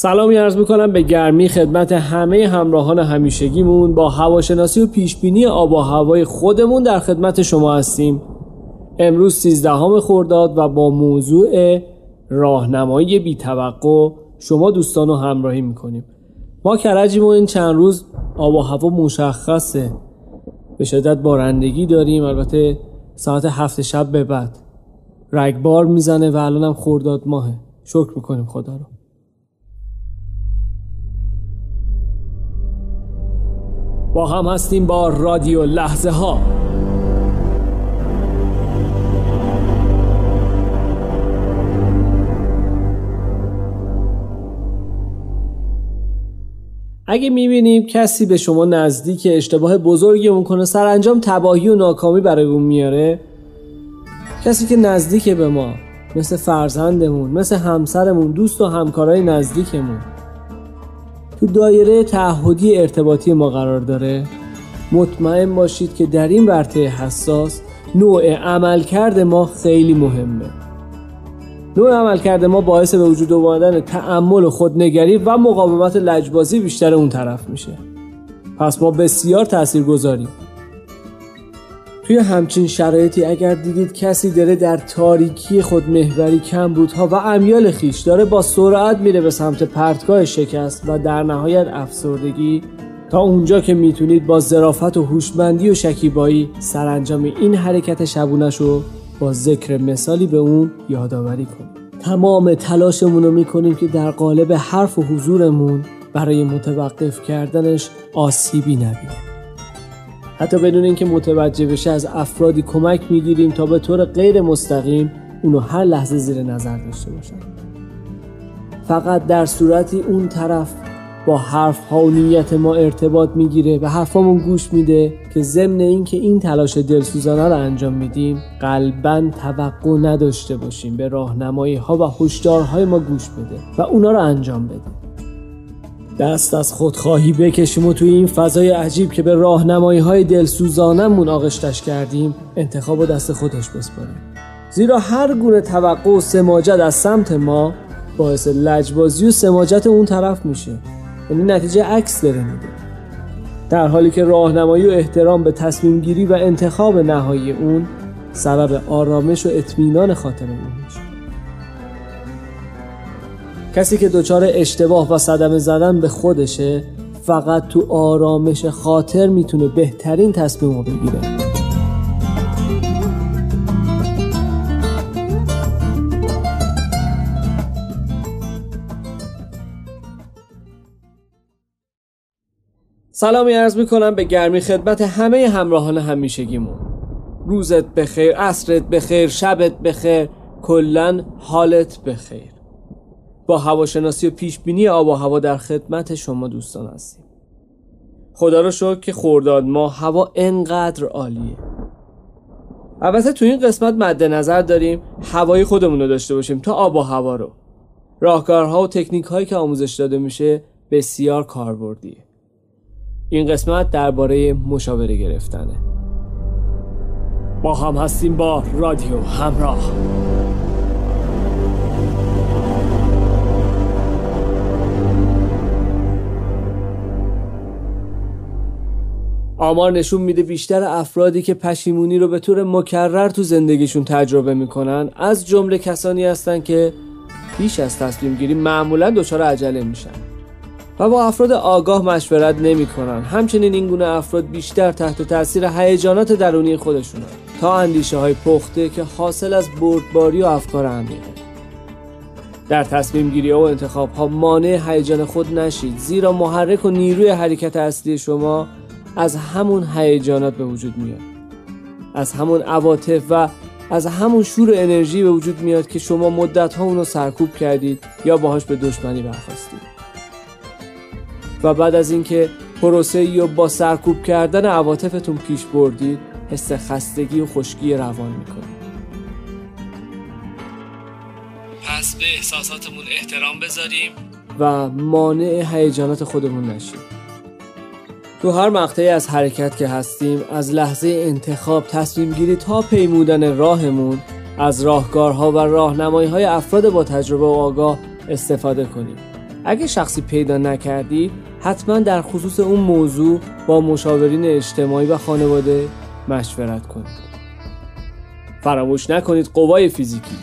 سلامی عرض می‌کنم به گرمی خدمت همه همراهان همیشگیمون. با هواشناسی و پیشبینی آب و هوای خودمون در خدمت شما هستیم. امروز 13 خرداد و با موضوع راهنمایی بی توقع شما دوستان رو همراهی می‌کنیم. ما کرجیم و این چند روز آب و هوا مشخصه. به شدت بارندگی داریم البته ساعت هفت شب به بعد. رگبار می‌زنه و الانم خورداد ماهه. شکر می‌کنیم خدا رو. هم هستیم با رادیو لحظه ها. اگه می‌بینیم کسی به شما نزدیک اشتباه بزرگی اون کنه سرانجام تباهی و ناکامی برای اون میاره. کسی که نزدیک به ما مثل فرزندمون مثل همسرمون دوست و همکارای نزدیکمون. تو دایره تعهدی ارتباطی ما قرار داره. مطمئن باشید که در این ورطه حساس نوع عملکرد ما خیلی مهمه. نوع عملکرد ما باعث به وجود آمدن تعمل و خودنگری و مقاومت لجبازی بیشتر اون طرف میشه. پس ما بسیار تأثیر گذاریم توی همچین شرایطی اگر دیدید کسی داره در تاریکی خود محوری کمبودها و امیال خیش داره با سرعت میره به سمت پرتگاه شکست و در نهایت افسردگی تا اونجا که می‌تونید با ظرافت و هوشمندی و شکیبایی سرانجام این حرکت شبونش رو با ذکر مثالی به اون یادآوری کنید. تمام تلاشمون رو می‌کنیم که در قالب حرف و حضورمون برای متوقف کردنش آسیبی نبینیم حتی بدون اینکه متوجه بشه از افرادی کمک می‌گیریم تا به طور غیر مستقیم اونو هر لحظه زیر نظر داشته باشن. فقط در صورتی اون طرف با حرف ها و نیت ما ارتباط می‌گیره و حرفامون گوش میده که ضمن اینکه این تلاش دلسوزانه رو انجام میدیم قلبا توقع نداشته باشیم به راهنمایی ها و هشدارهای ما گوش بده و اونا رو انجام بده دست از خودخواهی بکشیم و توی این فضای عجیب که به راهنمایی های دلسوزانمون آغشتش کردیم انتخاب و دست خودش بسپاریم. زیرا هر گونه توقع و سماجت از سمت ما باعث لجبازی و سماجت اون طرف میشه. یعنی نتیجه عکس داره میده. در حالی که راهنمایی و احترام به تصمیم گیری و انتخاب نهایی اون سبب آرامش و اطمینان خاطر اون کسی که دچار اشتباه و صدمه زدن به خودشه فقط تو آرامش خاطر می‌تونه بهترین تصمیم رو بگیره. سلامی عرض می‌کنم به گرمی خدمت همه همراهان همیشگیمون. روزت بخیر، عصرت بخیر، شبت بخیر، کلا حالت بخیر. با هواشناسی و پیش بینی آب و هوا در خدمت شما دوستان هستیم. خدا رو شکر که خورداد ما هوا انقدر عالیه. البته تو این قسمت مد نظر داریم هوای خودمون رو داشته باشیم تا آب و هوا رو. راهکارها و تکنیک هایی که آموزش داده میشه بسیار کاربردیه. این قسمت درباره مشاوره گرفتنه. با هم هستیم با رادیو همراه. آمار نشون میده بیشتر افرادی که پشیمونی رو به طور مکرر تو زندگیشون تجربه می‌کنن از جمله کسانی هستن که بیش از تصمیم گیری معمولا دچار عجله میشن و با افراد آگاه مشورت نمی‌کنن. همچنین این گونه افراد بیشتر تحت تاثیر هیجانات درونی خودشونن. تا اندیشه های پخته که حاصل از بردباری و افکار عمیقه در تصمیم گیری و انتخاب ها مانع هیجان خود نشید زیرا محرک و نیروی حرکت اصلی شما از همون هیجانات به وجود میاد. از همون عواطف و از همون شور انرژی به وجود میاد که شما مدت ها اونو سرکوب کردید یا باهاش به دشمنی برخواستید و بعد از اینکه پروسه یا با سرکوب کردن عواطفتون پیش بردید حس خستگی و خشکی روان می‌کنید. پس به احساساتمون احترام بذاریم. و مانع هیجانات خودمون نشیم تو هر مقطعی از حرکت که هستیم از لحظه انتخاب تصمیم گیری تا پیمودن راهمون از راهکارها و راهنمایی های افراد با تجربه و آگاه استفاده کنیم. اگه شخصی پیدا نکردید حتما در خصوص اون موضوع با مشاورین اجتماعی و خانواده مشورت کنید. فراموش نکنید قوای فیزیکی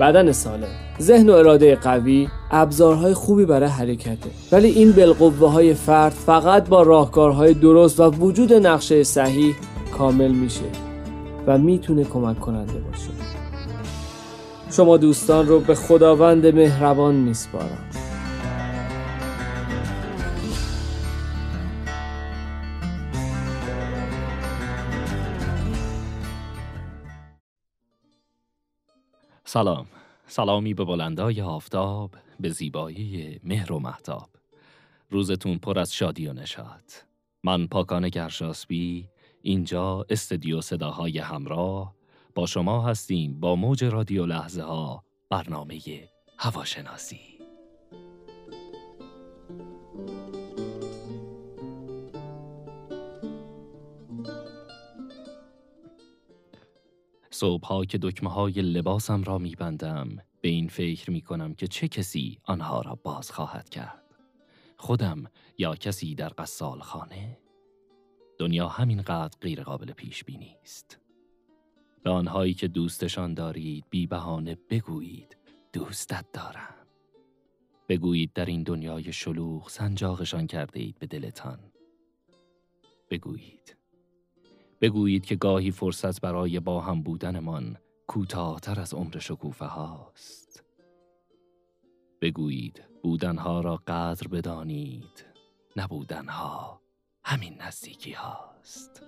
بدن سالم ذهن و اراده قوی ابزارهای خوبی برای حرکته. ولی این بالقوه های فرد فقط با راهکارهای درست و وجود نقشه صحیح کامل میشه و می‌تونه کمک کننده باشه. شما دوستان رو به خداوند مهربان میسپارم. سلام. سلامی به بلندای آفتاب به زیبایی مهر و محتاب روزتون پر از شادی و نشاط. من پاکان گرشاسبی اینجا استدیو صداهای همراه. با شما هستیم با موج رادیو لحظه ها برنامه هواشناسی. صبحها که دکمه های لباسم را میبندم به این فکر می کنم که چه کسی آنها را باز خواهد کرد. خودم یا کسی در قصال خانه؟ دنیا همینقدر غیر قابل پیش بینی است. به آنهایی که دوستشان دارید بی بهانه بگویید دوستت دارم. بگویید در این دنیای شلوغ سنجاقشان کرده اید به دلتان. بگویید. بگویید که گاهی فرصت برای با هم بودنمان کوتاهتر از عمر شکوفه هاست. بگویید بودنها را قدر بدانید نبودنها همین نزدیکی هاست.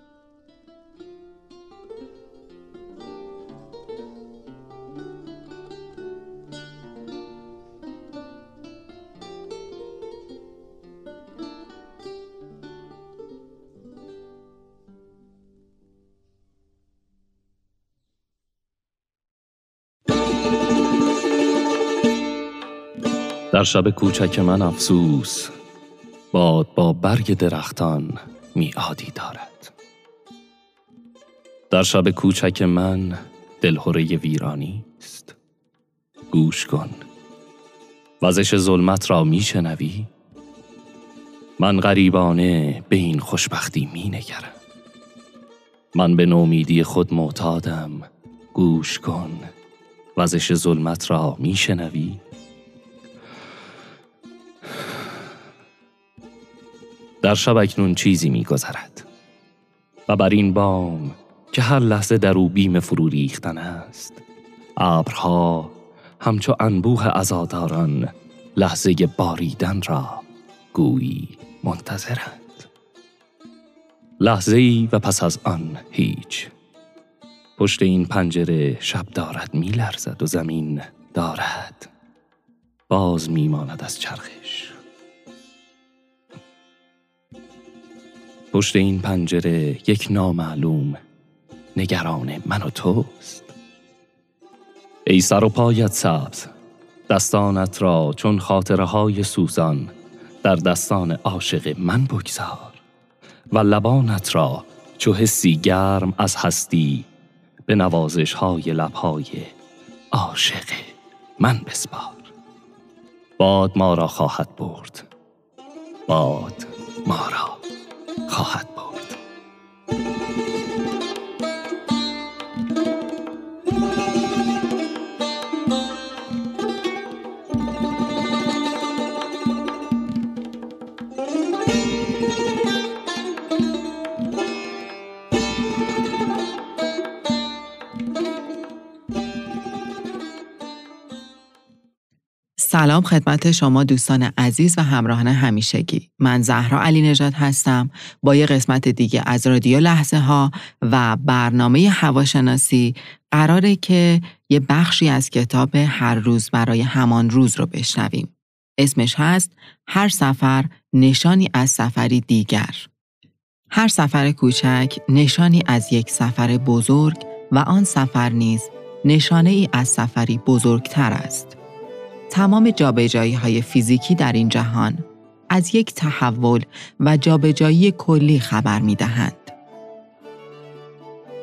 در شب کوچک من افسوس باد با برگ درختان میعادی دارد. در شب کوچک من دلهوره ویرانی است. گوش کن. وزش ظلمت را میشنوی؟ من غریبانه به این خوشبختی می نگرم. من به نومیدی خود معتادم. گوش کن. وزش ظلمت را میشنوی؟ در شب اکنون چیزی میگذرد. و بر این بام که هر لحظه در او بیم فرو ریختن است ابرها همچو انبوه ازاداران لحظه باریدن را گویی منتظرند. لحظه ای و پس از آن هیچ. پشت این پنجره شب دارد میلرزد و زمین دارد. باز میماند از چرخش. پشت این پنجره یک نامعلوم نگران من و توست. ای سر و پایت سبز دستانت را چون خاطره های سوزان در دستان عاشق من بگذار و لبانت را چو حسی گرم از هستی به نوازش های لبهای عاشق من بسپار. باد ما را خواهد برد باد ما را خواهد برد سلام خدمت شما دوستان عزیز و همراهان همیشگی. من زهرا علی نژاد هستم. با یه قسمت دیگه از رادیو لحظه ها و برنامه هواشناسی قراره که یه بخشی از کتاب هر روز برای همان روز رو بشنویم. اسمش هست هر سفر نشانی از سفری دیگر. هر سفر کوچک نشانی از یک سفر بزرگ و آن سفر نیز نشانه ای از سفری بزرگتر است. تمام جابجایی های فیزیکی در این جهان از یک تحول و جابجایی کلی خبر می دهند.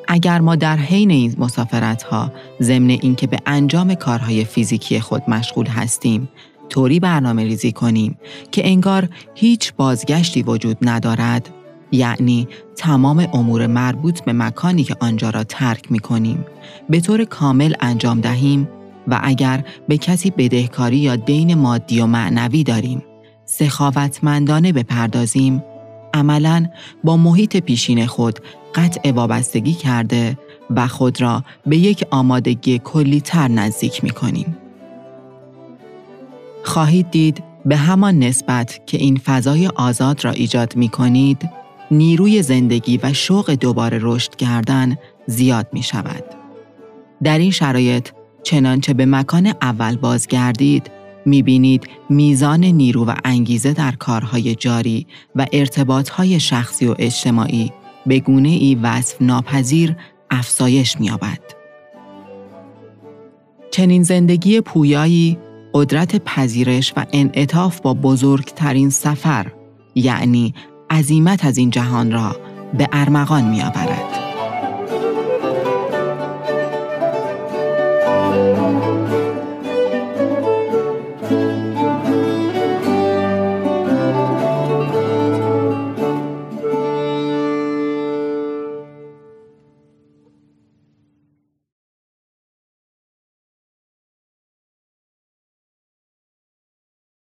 اگر ما در حین این مسافرت ها ضمن اینکه به انجام کارهای فیزیکی خود مشغول هستیم طوری برنامه ریزی کنیم که انگار هیچ بازگشتی وجود ندارد یعنی تمام امور مربوط به مکانی که آنجا را ترک می کنیم به طور کامل انجام دهیم و اگر به کسی بدهکاری یا دین مادی و معنوی داریم سخاوتمندانه بپردازیم عملا با محیط پیشین خود قطع وابستگی کرده و خود را به یک آمادگی کلی تر نزدیک می کنیم. خواهید دید به همان نسبت که این فضای آزاد را ایجاد می کنید، نیروی زندگی و شوق دوباره رشد کردن زیاد می شود. در این شرایط چنانچه به مکان اول بازگردید می بینید میزان نیرو و انگیزه در کارهای جاری و ارتباطهای شخصی و اجتماعی به گونه ای وصف ناپذیر افزایش می‌یابد. چنین زندگی پویایی قدرت پذیرش و انعطاف با بزرگترین سفر یعنی عظیمت از این جهان را به ارمغان می‌آورد.